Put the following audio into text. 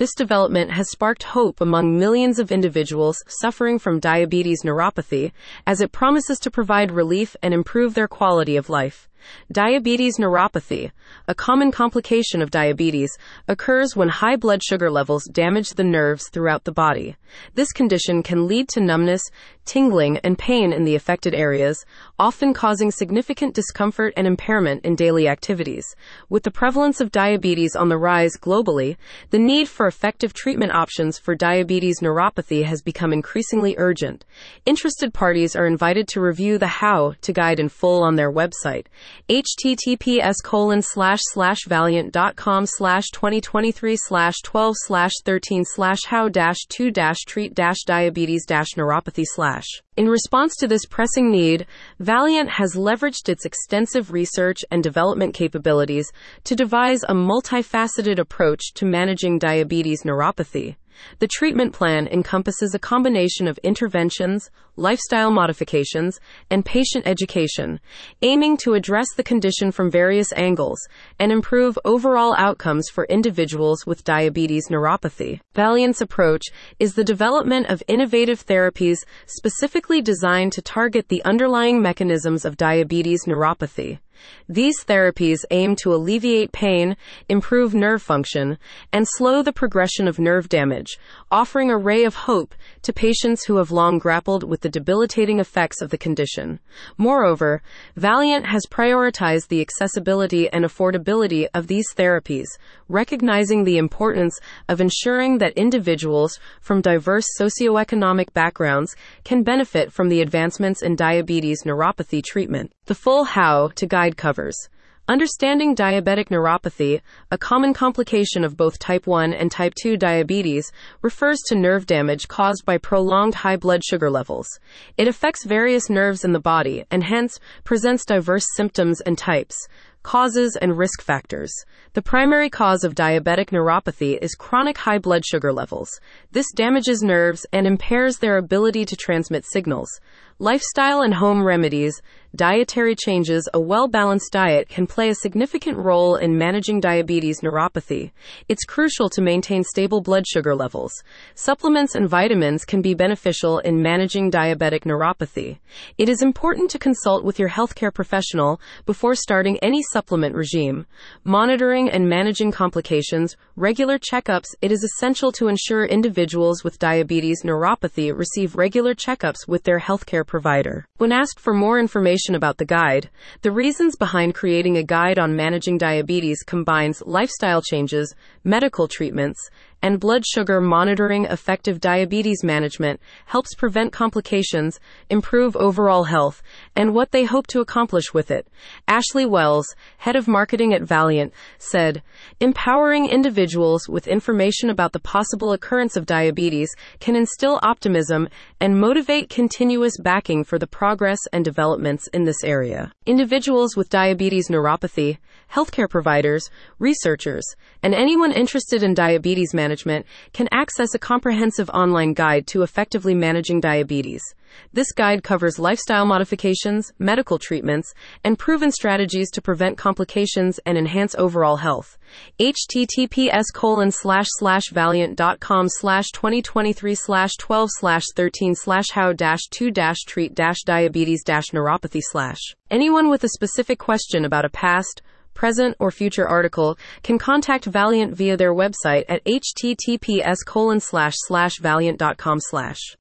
this development has sparked hope among millions of individuals suffering from diabetes neuropathy, as it promises to provide relief and improve their quality of life. Diabetes neuropathy, a common complication of diabetes, occurs when high blood sugar levels damage the nerves throughout the body. This condition can lead to numbness, tingling, and pain in the affected areas, often causing significant discomfort and impairment in daily activities. With the prevalence of diabetes on the rise globally, the need for effective treatment options for diabetes neuropathy has become increasingly urgent. Interested parties are invited to review the how to guide in full on their website https colon slash slash valleant.com slash 2023 slash 12 slash 13 slash how dash 2 dash treat dash diabetes dash neuropathy slash. In response to this pressing need, Valleant has leveraged its extensive research and development capabilities to devise a multifaceted approach to managing diabetes neuropathy. The treatment plan encompasses a combination of interventions, lifestyle modifications, and patient education, aiming to address the condition from various angles and improve overall outcomes for individuals with diabetes neuropathy. Valleant's approach is the development of innovative therapies specifically designed to target the underlying mechanisms of diabetes neuropathy. These therapies aim to alleviate pain, improve nerve function, and slow the progression of nerve damage, offering a ray of hope to patients who have long grappled with the debilitating effects of the condition. Moreover, Valleant has prioritized the accessibility and affordability of these therapies, recognizing the importance of ensuring that individuals from diverse socioeconomic backgrounds can benefit from the advancements in diabetes neuropathy treatment. The full how to guide covers. Understanding diabetic neuropathy, a common complication of both type 1 and type 2 diabetes, refers to nerve damage caused by prolonged high blood sugar levels. It affects various nerves in the body and hence presents diverse symptoms and types. Causes and risk factors. The primary cause of diabetic neuropathy is chronic high blood sugar levels. This damages nerves and impairs their ability to transmit signals. Lifestyle and home remedies, dietary changes, a well balanced diet can play a significant role in managing diabetes neuropathy. It's crucial to maintain stable blood sugar levels. Supplements and vitamins can be beneficial in managing diabetic neuropathy. It is important to consult with your healthcare professional before starting any supplement regime. Monitoring and managing complications, regular checkups, it is essential to ensure individuals with diabetes neuropathy receive regular checkups with their healthcare provider. When asked for more information about the guide, the reasons behind creating a guide on managing diabetes combines lifestyle changes, medical treatments, and blood sugar monitoring effective diabetes management helps prevent complications, improve overall health, and what they hope to accomplish with it. Ashley Wells, head of marketing at Valleant, said, empowering individuals with information about the possible occurrence of diabetes can instill optimism and motivate continuous backing for the progress and developments in this area. Individuals with diabetes neuropathy, healthcare providers, researchers, and anyone interested in diabetes management can access a comprehensive online guide to effectively managing diabetes. This guide covers lifestyle modifications, medical treatments, and proven strategies to prevent complications and enhance overall health. https colon slash slash valleant.com slash 2023 slash 12 slash 13 slash how dash 2 dash treat dash diabetes dash neuropathy slash. Anyone with a specific question about a past, present, or future article can contact Valleant via their website at https